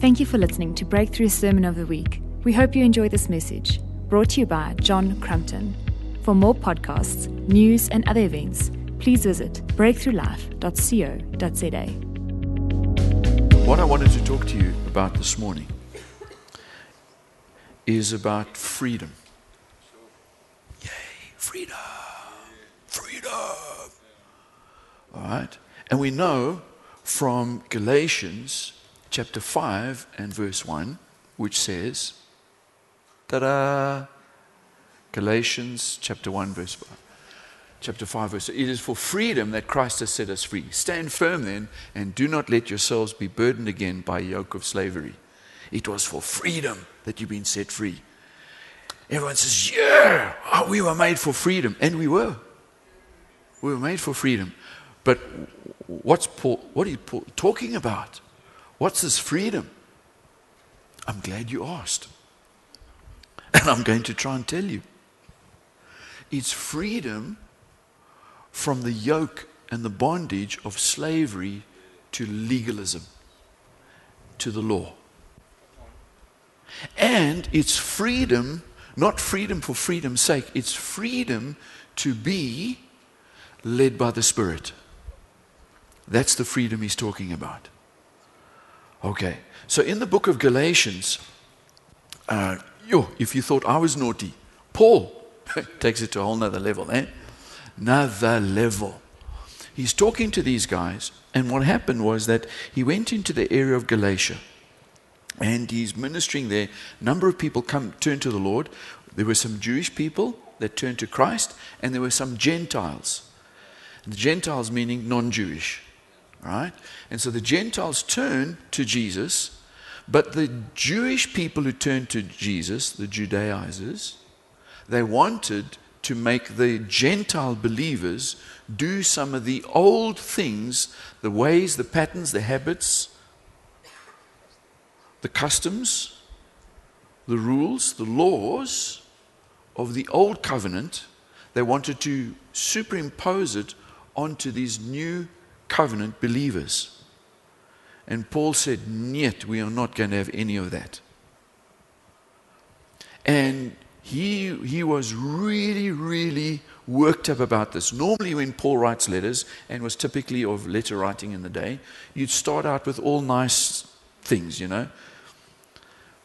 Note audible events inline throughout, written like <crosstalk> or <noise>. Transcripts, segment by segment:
Thank you for listening to Breakthru Sermon of the Week. We hope you enjoy this message, brought to you by John Crumpton. For more podcasts, news, and other events, please visit breakthrulife.co.za. What I wanted to talk to you about this morning is about freedom. Yay, freedom! Freedom! All right? And we know from Galatians chapter 5 and verse 1, which says, ta da! Galatians chapter 1, verse 5. Chapter 5, verse It is for freedom that Christ has set us free. Stand firm then, and do not let yourselves be burdened again by a yoke of slavery. It was for freedom that you've been set free. Everyone says, Yeah, oh, we were made for freedom. And we were. We were made for freedom. But what's Paul, what you Paul talking about? What's this freedom? I'm glad you asked. <laughs> And I'm going to try and tell you. It's freedom from the yoke and the bondage of slavery to legalism, to the law. And it's freedom, not freedom for freedom's sake, it's freedom to be led by the Spirit. That's the freedom he's talking about. Okay. So in the book of Galatians, uh, yo, if you thought I was naughty, Paul <laughs> takes it to a whole nother level, eh? Another level. He's talking to these guys, and what happened was that he went into the area of Galatia, and he's ministering there. A number of people come turn to the Lord. There were some Jewish people that turned to Christ, and there were some Gentiles. The Gentiles meaning non-Jewish. Right? And so the Gentiles turn to Jesus, but the Jewish people who turned to Jesus, the Judaizers, they wanted to make the Gentile believers do some of the old things, the ways, the patterns, the habits, the customs, the rules, the laws of the old covenant. They wanted to superimpose it onto these new covenant believers. And Paul said, Yet we are not going to have any of that. And he, he was really, really worked up about this. Normally, when Paul writes letters, and was typically of letter writing in the day, you'd start out with all nice things, you know.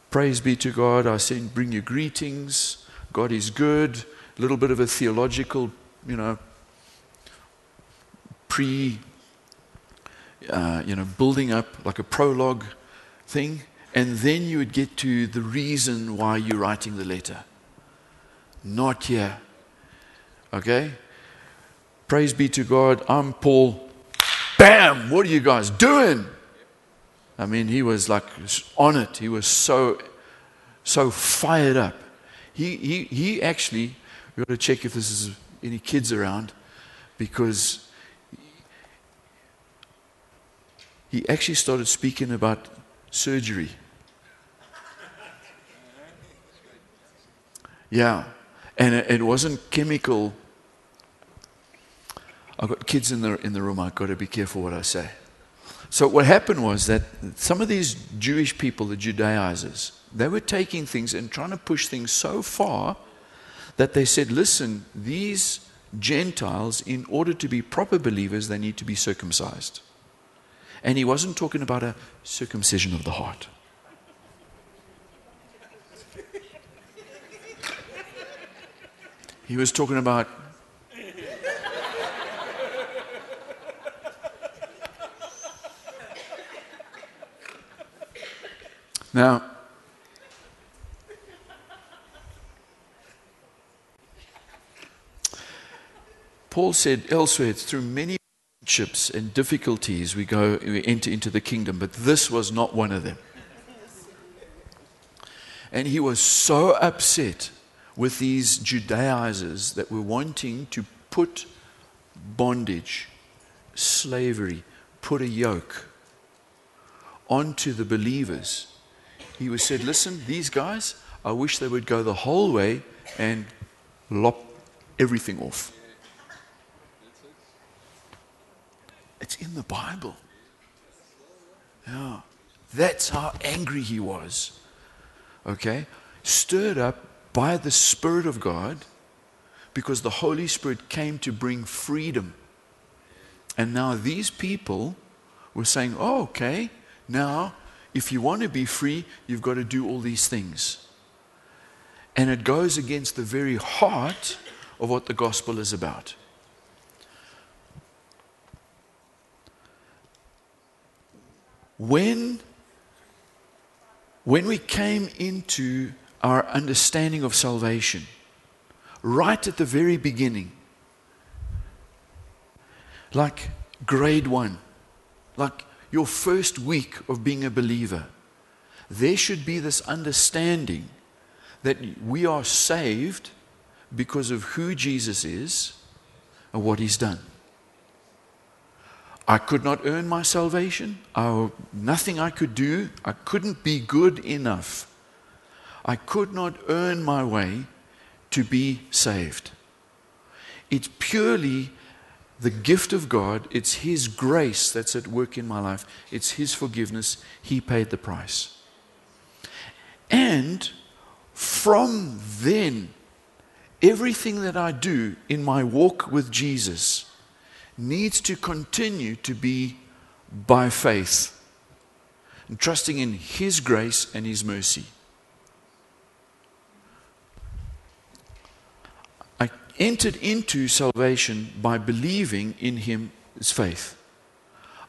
Praise be to God, I send, bring you greetings. God is good. A little bit of a theological, you know, pre uh, you know, building up like a prologue thing, and then you would get to the reason why you're writing the letter. Not here. Okay? Praise be to God. I'm Paul. Bam! What are you guys doing? I mean, he was like on it. He was so, so fired up. He, he, he actually, we've got to check if this is any kids around because he actually started speaking about surgery. Yeah, and it, wasn't chemical. I've got kids in the, in the room, I've got to be careful what I say. So, what happened was that some of these Jewish people, the Judaizers, they were taking things and trying to push things so far that they said, listen, these Gentiles, in order to be proper believers, they need to be circumcised. And he wasn't talking about a circumcision of the heart. He was talking about Now, Paul said elsewhere, through many hardships and difficulties we go we enter into the kingdom but this was not one of them. And he was so upset with these judaizers that were wanting to put bondage slavery put a yoke onto the believers. He was said listen these guys i wish they would go the whole way and lop everything off It's in the Bible. Yeah. That's how angry he was. Okay? Stirred up by the Spirit of God because the Holy Spirit came to bring freedom. And now these people were saying, oh, okay, now if you want to be free, you've got to do all these things. And it goes against the very heart of what the gospel is about. When, when we came into our understanding of salvation, right at the very beginning, like grade one, like your first week of being a believer, there should be this understanding that we are saved because of who Jesus is and what he's done. I could not earn my salvation. I, nothing I could do. I couldn't be good enough. I could not earn my way to be saved. It's purely the gift of God. It's His grace that's at work in my life. It's His forgiveness. He paid the price. And from then, everything that I do in my walk with Jesus needs to continue to be by faith and trusting in His grace and His mercy. I entered into salvation by believing in Him as faith.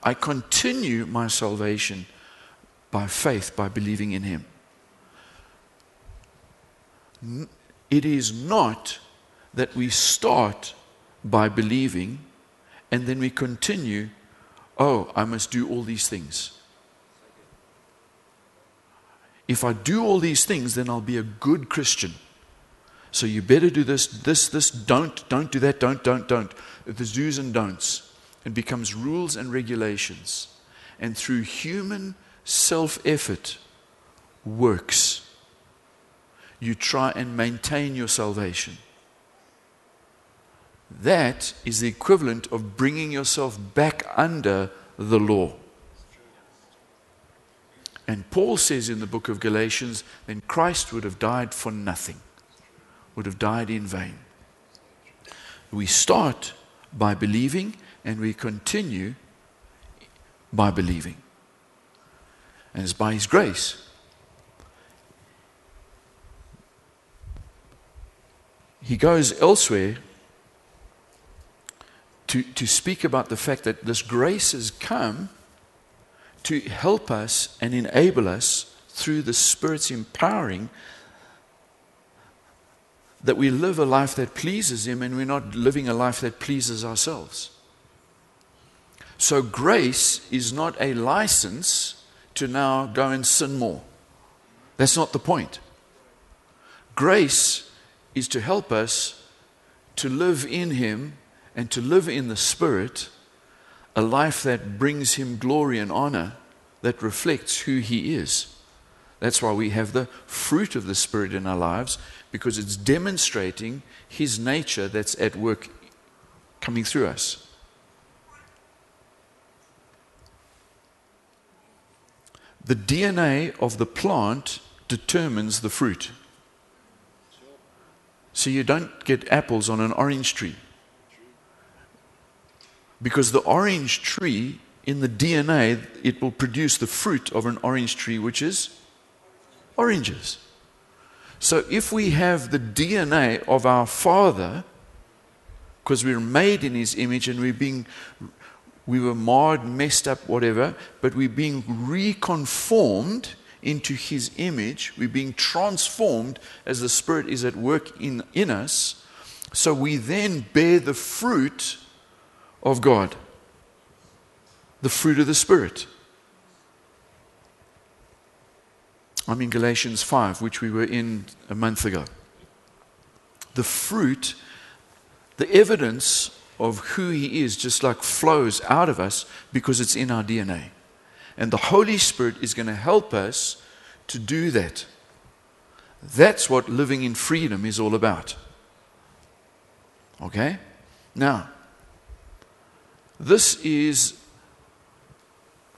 I continue my salvation by faith, by believing in Him. It is not that we start by believing and then we continue, oh, I must do all these things. If I do all these things, then I'll be a good Christian. So you better do this, this, this, don't, don't do that, don't, don't, don't. The do's and don'ts. It becomes rules and regulations. And through human self effort, works, you try and maintain your salvation. That is the equivalent of bringing yourself back under the law. And Paul says in the book of Galatians, then Christ would have died for nothing, would have died in vain. We start by believing and we continue by believing. And it's by His grace. He goes elsewhere to, to speak about the fact that this grace has come to help us and enable us through the Spirit's empowering that we live a life that pleases Him and we're not living a life that pleases ourselves. So, grace is not a license to now go and sin more. That's not the point. Grace is to help us to live in Him and to live in the Spirit a life that brings Him glory and honor that reflects who He is. That's why we have the fruit of the Spirit in our lives because it's demonstrating His nature that's at work coming through us. The DNA of the plant determines the fruit. So you don't get apples on an orange tree. Because the orange tree, in the DNA, it will produce the fruit of an orange tree, which is oranges. So if we have the DNA of our Father, because we're made in His image and we're being, we were marred, messed up, whatever, but we're being reconformed into His image, we're being transformed as the Spirit is at work in, in us. So we then bear the fruit of God, the fruit of the Spirit. I'm in Galatians 5, which we were in a month ago. The fruit, the evidence of who He is, just like flows out of us because it's in our DNA. And the Holy Spirit is going to help us to do that. That's what living in freedom is all about. Okay? Now, this is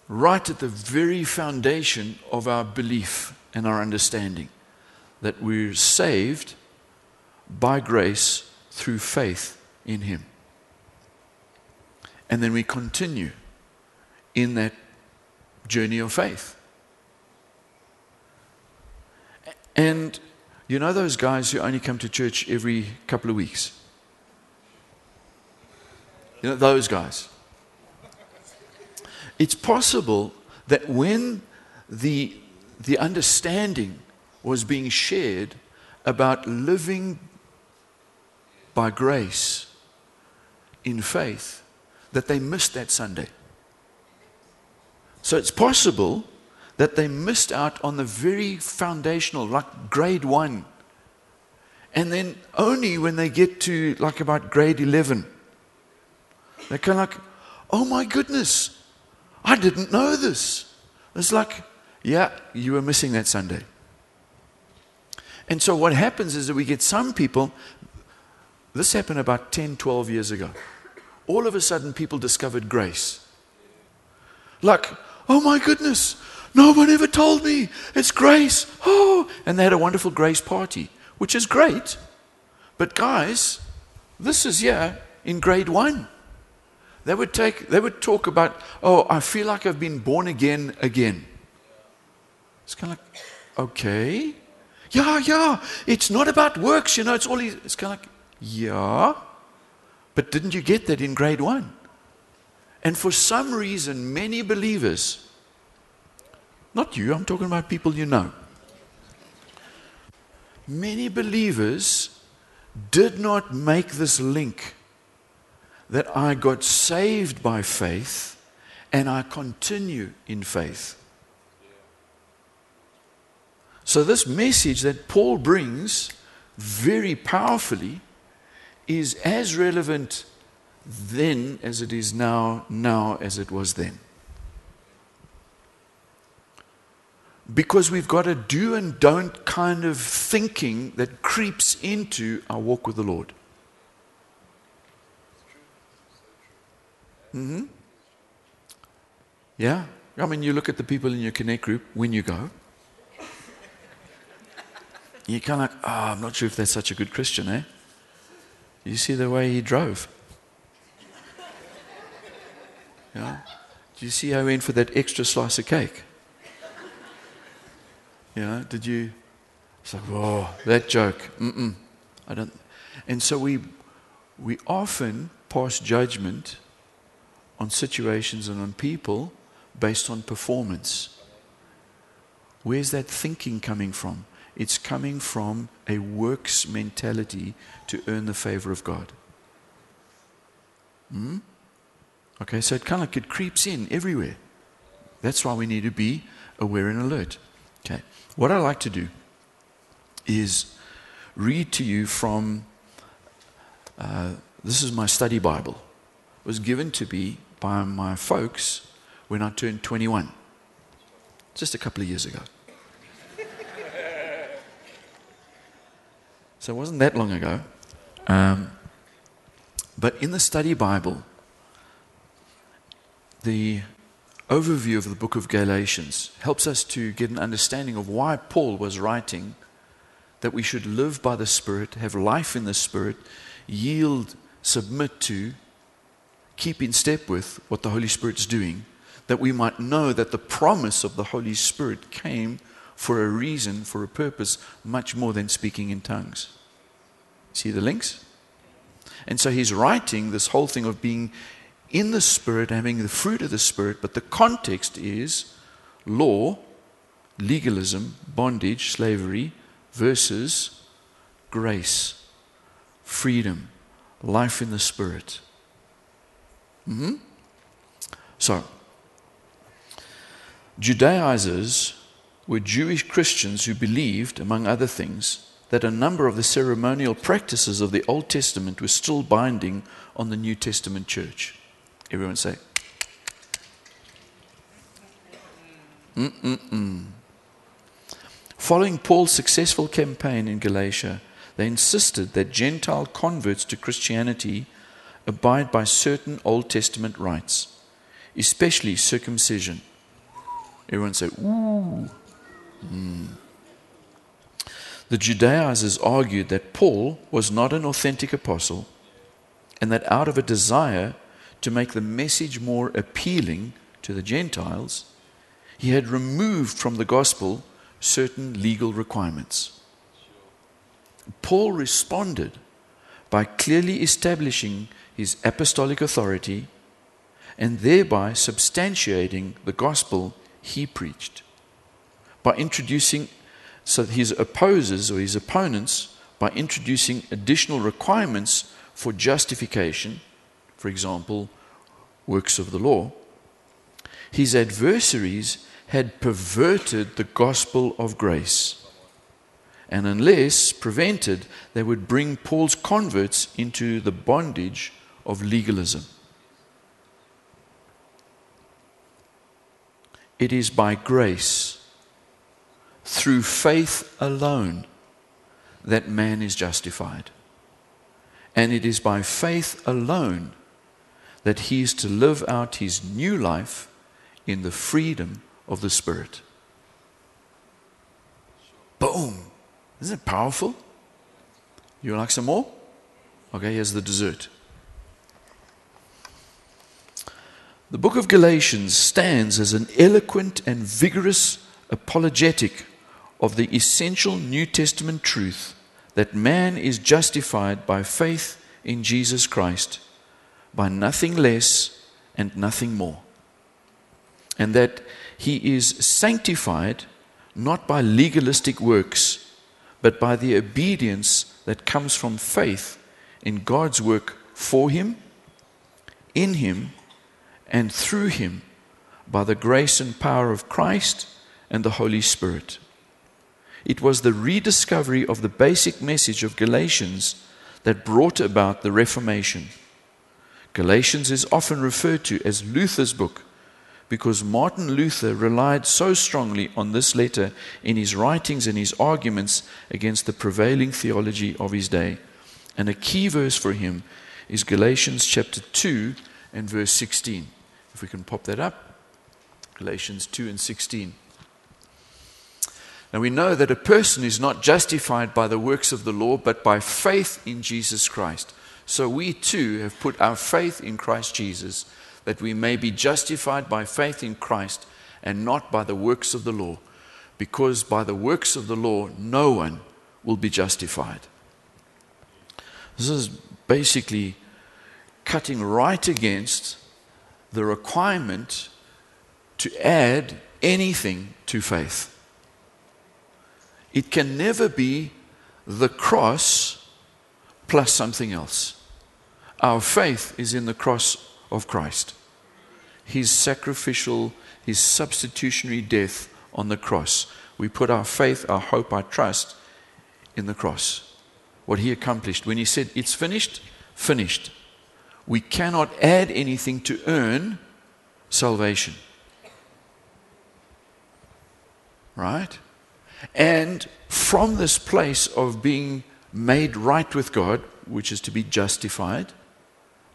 right at the very foundation of our belief and our understanding that we're saved by grace through faith in Him. And then we continue in that journey of faith. And you know those guys who only come to church every couple of weeks? You know, those guys. It's possible that when the, the understanding was being shared about living by grace in faith, that they missed that Sunday. So it's possible that they missed out on the very foundational, like grade one. And then only when they get to like about grade 11, they're kind of like, oh my goodness, I didn't know this. It's like, yeah, you were missing that Sunday. And so what happens is that we get some people, this happened about 10, 12 years ago. All of a sudden, people discovered grace. Like, oh my goodness, no one ever told me. It's grace. Oh, and they had a wonderful grace party, which is great. But guys, this is yeah in grade one. They would take, they would talk about, oh, I feel like I've been born again again. It's kind of like, okay. Yeah, yeah. It's not about works, you know, it's all, it's kind of like, yeah. But didn't you get that in grade one? And for some reason, many believers not you, I'm talking about people you know. Many believers did not make this link that I got saved by faith and I continue in faith. So, this message that Paul brings very powerfully is as relevant then as it is now, now as it was then. because we've got a do and don't kind of thinking that creeps into our walk with the Lord. Mm-hmm. Yeah? I mean, you look at the people in your Connect group when you go. You're kind of like, oh, I'm not sure if that's such a good Christian, eh? You see the way he drove. Yeah? Do you see how he went for that extra slice of cake? Know, did you? It's like, whoa, that joke. Mm-mm. I don't. And so we, we often pass judgment on situations and on people based on performance. Where's that thinking coming from? It's coming from a works mentality to earn the favor of God. Hmm? Okay, so it kind of like it creeps in everywhere. That's why we need to be aware and alert. Okay. What I like to do is read to you from uh, this is my study Bible. It was given to me by my folks when I turned 21, just a couple of years ago. so it wasn't that long ago. Um, but in the study Bible, the overview of the book of Galatians helps us to get an understanding of why Paul was writing that we should live by the Spirit, have life in the Spirit, yield, submit to, keep in step with what the Holy Spirit is doing, that we might know that the promise of the Holy Spirit came for a reason, for a purpose, much more than speaking in tongues. See the links? And so he's writing this whole thing of being in the Spirit, having the fruit of the Spirit, but the context is law, legalism, bondage, slavery, versus grace, freedom, life in the Spirit. Mm-hmm. So, Judaizers were Jewish Christians who believed, among other things, that a number of the ceremonial practices of the Old Testament were still binding on the New Testament church. Everyone say, Mm-mm-mm. Following Paul's successful campaign in Galatia, they insisted that Gentile converts to Christianity abide by certain Old Testament rites, especially circumcision, Everyone say, ooh. Mm. The Judaizers argued that Paul was not an authentic apostle and that out of a desire to make the message more appealing to the Gentiles, he had removed from the gospel certain legal requirements. Paul responded by clearly establishing his apostolic authority and thereby substantiating the gospel he preached. By introducing so his opposers or his opponents, by introducing additional requirements for justification, for example, works of the law, his adversaries had perverted the gospel of grace. And unless prevented, they would bring Paul's converts into the bondage of legalism. It is by grace, through faith alone, that man is justified. And it is by faith alone that he is to live out his new life in the freedom of the Spirit. Boom! Isn't it powerful? You like some more? Okay, here's the dessert. The book of Galatians stands as an eloquent and vigorous apologetic of the essential New Testament truth that man is justified by faith in Jesus Christ, by nothing less and nothing more, and that he is sanctified not by legalistic works, but by the obedience that comes from faith in God's work for him, in him, and through him by the grace and power of Christ and the Holy Spirit. It was the rediscovery of the basic message of Galatians that brought about the Reformation. Galatians is often referred to as Luther's book because Martin Luther relied so strongly on this letter in his writings and his arguments against the prevailing theology of his day. And a key verse for him is Galatians chapter 2 and verse 16. If we can pop that up. Galatians 2 and 16. Now we know that a person is not justified by the works of the law, but by faith in Jesus Christ. So we too have put our faith in Christ Jesus, that we may be justified by faith in Christ and not by the works of the law, because by the works of the law no one will be justified. This is basically cutting right against the requirement to add anything to faith. It can never be the cross plus something else. Our faith is in the cross of Christ. His sacrificial, his substitutionary death on the cross. We put our faith, our hope, our trust in the cross. What he accomplished. When he said, It's finished, finished. We cannot add anything to earn salvation. Right? And from this place of being made right with God, which is to be justified,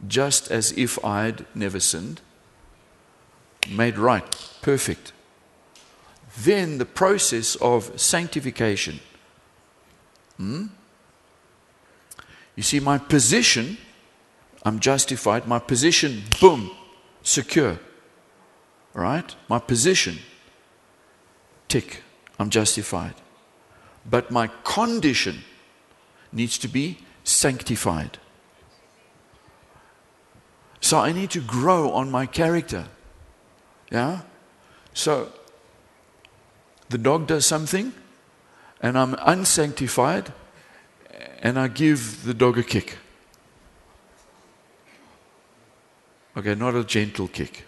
just as if I'd never sinned, made right, perfect. Then the process of sanctification. Hmm? You see, my position, I'm justified, my position, boom, secure. Right? My position, tick. I'm justified. But my condition needs to be sanctified. So I need to grow on my character. Yeah? So the dog does something, and I'm unsanctified, and I give the dog a kick. Okay, not a gentle kick.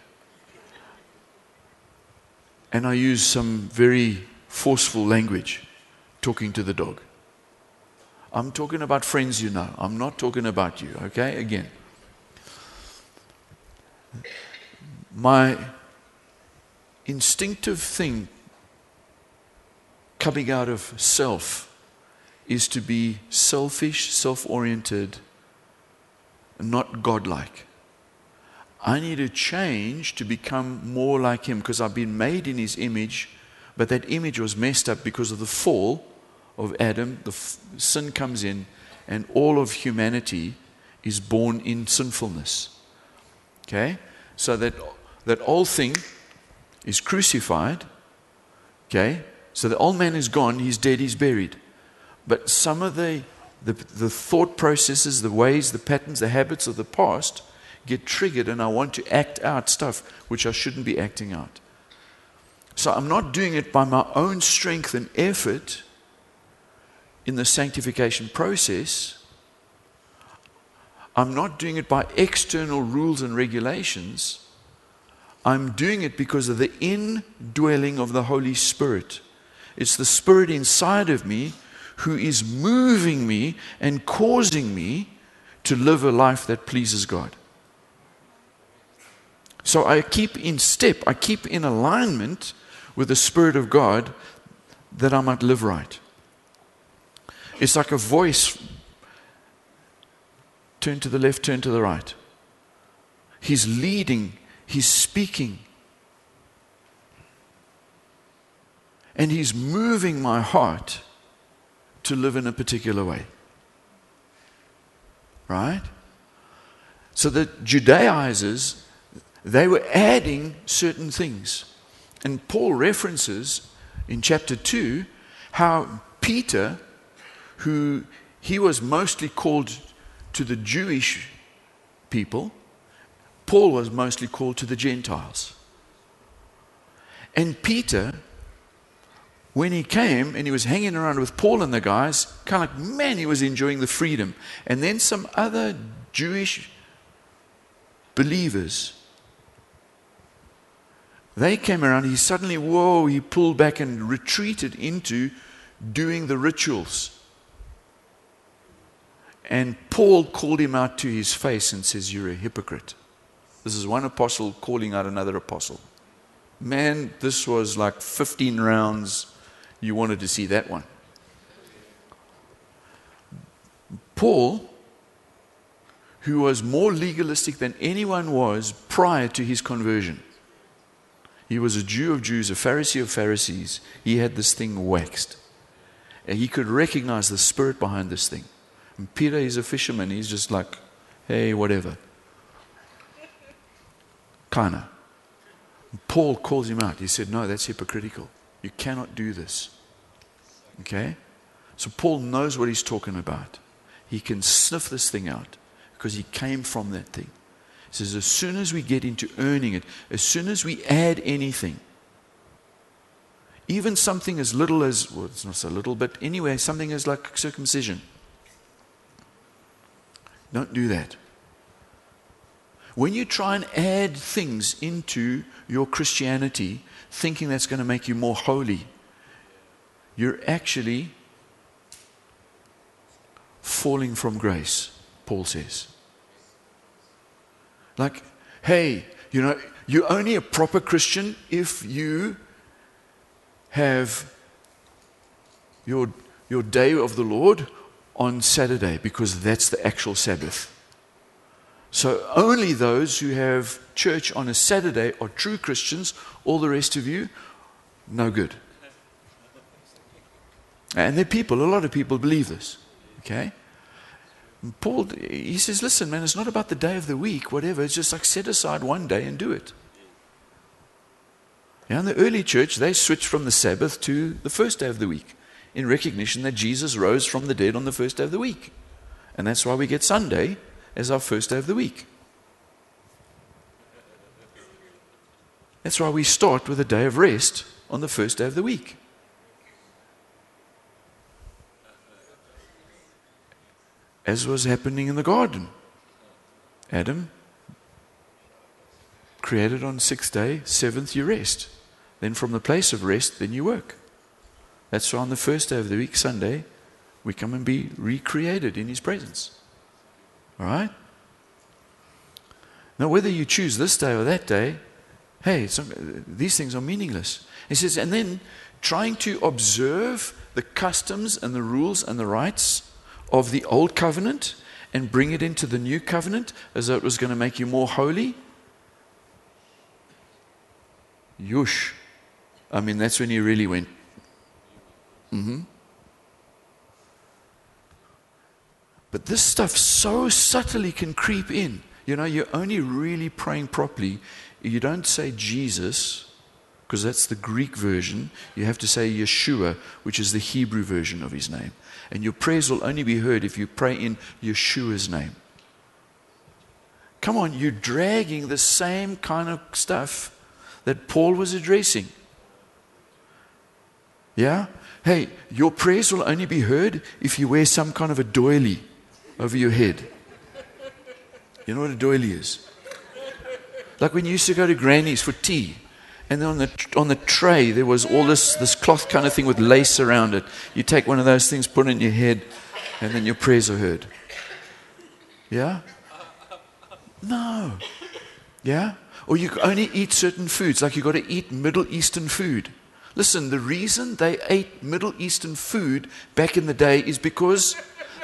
And I use some very forceful language talking to the dog. I'm talking about friends you know. I'm not talking about you, okay? Again. My instinctive thing coming out of self is to be selfish, self oriented, not godlike. I need to change to become more like Him because I've been made in His image, but that image was messed up because of the fall of Adam. The f- sin comes in, and all of humanity is born in sinfulness. Okay? So that, that old thing is crucified. Okay? So the old man is gone, he's dead, he's buried. But some of the, the, the thought processes, the ways, the patterns, the habits of the past get triggered, and I want to act out stuff which I shouldn't be acting out. So I'm not doing it by my own strength and effort in the sanctification process. I'm not doing it by external rules and regulations. I'm doing it because of the indwelling of the Holy Spirit. It's the Spirit inside of me who is moving me and causing me to live a life that pleases God. So I keep in step, I keep in alignment with the Spirit of God that I might live right. It's like a voice turn to the left, turn to the right. He's leading, He's speaking. And He's moving my heart to live in a particular way. Right? So the Judaizers, they were adding certain things. And Paul references in chapter 2 how Peter, who he was mostly called to the Jewish people, Paul was mostly called to the Gentiles. And Peter when he came and he was hanging around with Paul and the guys, kind of like, man, he was enjoying the freedom. And then some other Jewish believers, they came around. He suddenly, whoa, he pulled back and retreated into doing the rituals. And Paul called him out to his face and says, You're a hypocrite. This is one apostle calling out another apostle. Man, this was like 15 rounds you wanted to see that one. Paul, who was more legalistic than anyone was prior to his conversion, he was a Jew of Jews, a Pharisee of Pharisees. He had this thing waxed. And he could recognize the spirit behind this thing. And Peter is a fisherman. He's just like, hey, whatever. Kinda. Paul calls him out. He said, No, that's hypocritical. You cannot do this. Okay? So Paul knows what he's talking about. He can sniff this thing out because he came from that thing. Says, as soon as we get into earning it, as soon as we add anything, even something as little as, well, it's not so little, but anyway, something as like circumcision. Don't do that. When you try and add things into your Christianity, thinking that's going to make you more holy, you're actually falling from grace, Paul says. Like, hey, you know, you're only a proper Christian if you have your, your day of the Lord on Saturday, because that's the actual Sabbath. So only those who have church on a Saturday are true Christians. All the rest of you, no good. And there are people, a lot of people believe this. Okay? Paul, he says, listen, man, it's not about the day of the week, whatever. It's just like set aside one day and do it. Yeah, in the early church, they switched from the Sabbath to the first day of the week in recognition that Jesus rose from the dead on the first day of the week. And that's why we get Sunday as our first day of the week. That's why we start with a day of rest on the first day of the week. As was happening in the garden. Adam created on sixth day, seventh you rest. Then from the place of rest, then you work. That's why on the first day of the week, Sunday, we come and be recreated in His presence. All right? Now, whether you choose this day or that day, hey, these things are meaningless. He says, and then trying to observe the customs and the rules and the rites of the old covenant and bring it into the new covenant as though it was going to make you more holy? Yush. I mean, that's when he really went. Mm-hmm. But this stuff so subtly can creep in. You know, you're only really praying properly. You don't say Jesus because that's the Greek version. You have to say Yeshua, which is the Hebrew version of his name. And your prayers will only be heard if you pray in Yeshua's name. Come on, you're dragging the same kind of stuff that Paul was addressing. Yeah? Hey, your prayers will only be heard if you wear some kind of a doily over your head. You know what a doily is? Like when you used to go to Granny's for tea, and then on the, on the tray there was all this, this cloth kind of thing with lace around it. You take one of those things, put it in your head, and then your prayers are heard. Yeah? No. Yeah? Or you only eat certain foods, like you've got to eat Middle Eastern food. Listen, the reason they ate Middle Eastern food back in the day is because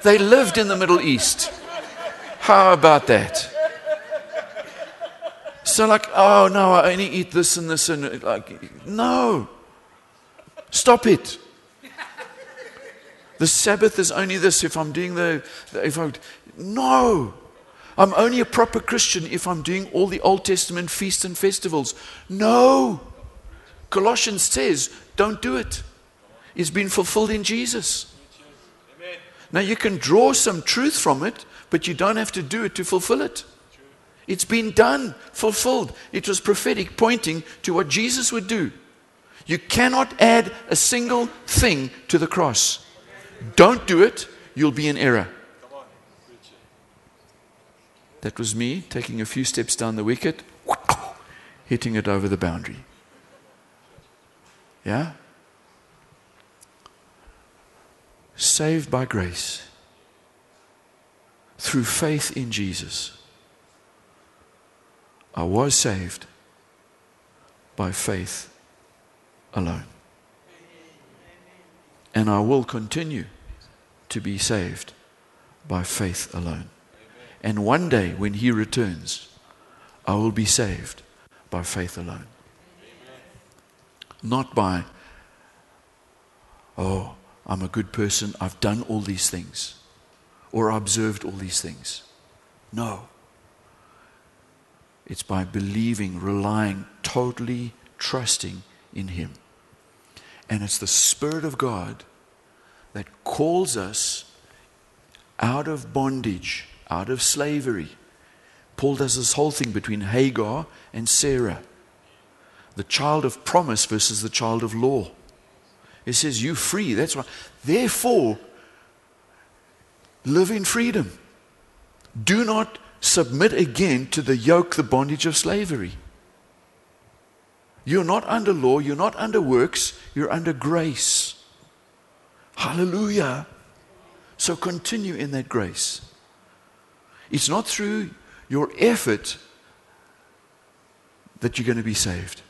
they lived in the Middle East. How about that? So, like, oh no, I only eat this and this and like, no. Stop it. The Sabbath is only this if I'm doing the, if I, no. I'm only a proper Christian if I'm doing all the Old Testament feasts and festivals. No. Colossians says, don't do it. It's been fulfilled in Jesus. Now, you can draw some truth from it, but you don't have to do it to fulfill it. It's been done, fulfilled. It was prophetic, pointing to what Jesus would do. You cannot add a single thing to the cross. Don't do it, you'll be in error. That was me taking a few steps down the wicket, <laughs> hitting it over the boundary. Yeah? saved by grace through faith in Jesus. I was saved by faith alone. And I will continue to be saved by faith alone. And one day when He returns, I will be saved by faith alone. Not by, oh, I'm a good person, I've done all these things, or I observed all these things. No. It's by believing, relying, totally trusting in Him. And it's the Spirit of God that calls us out of bondage, out of slavery. Paul does this whole thing between Hagar and Sarah, the child of promise versus the child of law. He says, You free. That's right. Therefore, live in freedom. Do not submit again to the yoke, the bondage of slavery. You're not under law, you're not under works, you're under grace. Hallelujah. So continue in that grace. It's not through your effort that you're going to be saved,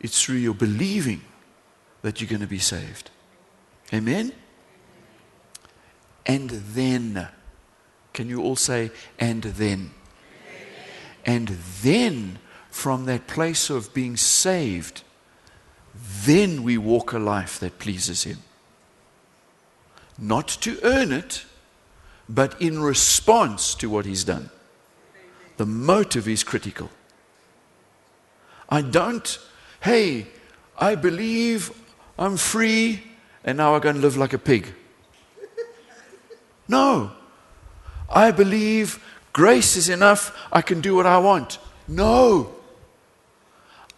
it's through your believing that you're going to be saved. Amen? And then, can you all say, and then? And then, from that place of being saved, then we walk a life that pleases Him. Not to earn it, but in response to what He's done. The motive is critical. I don't, hey, I believe I'm free, and now I'm going to live like a pig. No. I believe grace is enough, I can do what I want. No.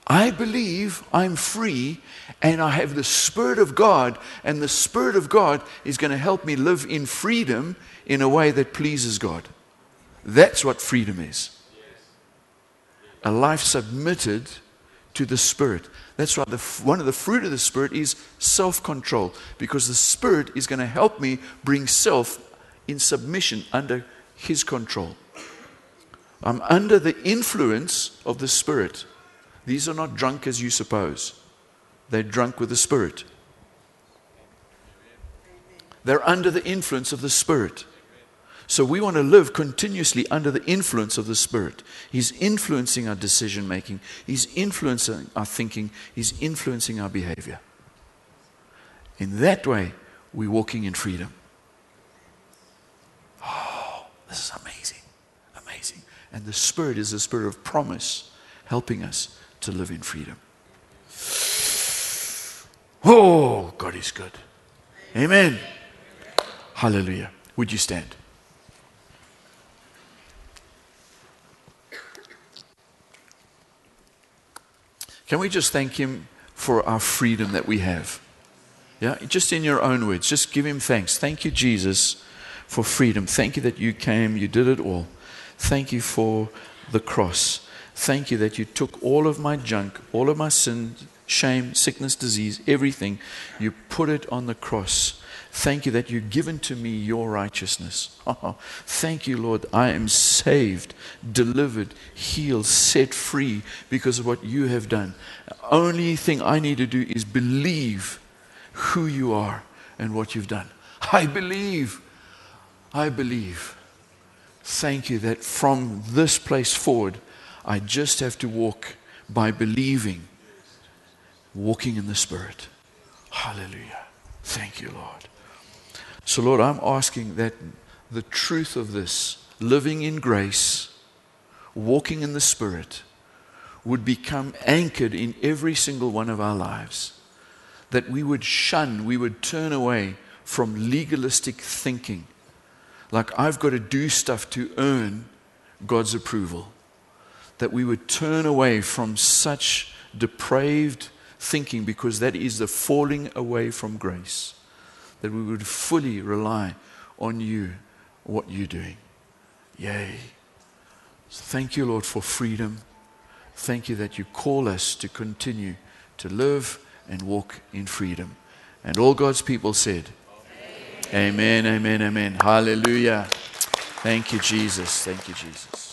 I believe I'm free and I have the Spirit of God, and the Spirit of God is going to help me live in freedom in a way that pleases God. That's what freedom is a life submitted to the Spirit. That's why The, one of the fruit of the Spirit is self control because the Spirit is going to help me bring self in submission under His control. I'm under the influence of the Spirit. These are not drunk as you suppose, they're drunk with the Spirit. They're under the influence of the Spirit. So we want to live continuously under the influence of the Spirit. He's influencing our decision making, He's influencing our thinking, He's influencing our behavior. In that way, we're walking in freedom. This is amazing. Amazing. And the Spirit is the Spirit of promise, helping us to live in freedom. Oh, God is good. Amen. Hallelujah. Would you stand? Can we just thank Him for our freedom that we have? Yeah, just in your own words, just give Him thanks. Thank you, Jesus, for freedom. Thank you that you came, you did it all. Thank you for the cross. Thank you that you took all of my junk, all of my sin, shame, sickness, disease, everything. You put it on the cross. Thank you that you've given to me your righteousness. <laughs> thank you, Lord. I am saved, delivered, healed, set free because of what you have done. Only thing I need to do is believe who you are and what you've done. I believe. I believe. Thank you that from this place forward, I just have to walk by believing, walking in the Spirit. Hallelujah. Thank you, Lord. So, Lord, I'm asking that the truth of this, living in grace, walking in the Spirit, would become anchored in every single one of our lives. That we would shun, we would turn away from legalistic thinking. Like, I've got to do stuff to earn God's approval. That we would turn away from such depraved thinking because that is the falling away from grace that we would fully rely on you, what you're doing. Yay. So thank you, Lord, for freedom. Thank you that you call us to continue to live and walk in freedom. And all God's people said, amen, amen. amen. Hallelujah. Thank you, Jesus. Thank you, Jesus.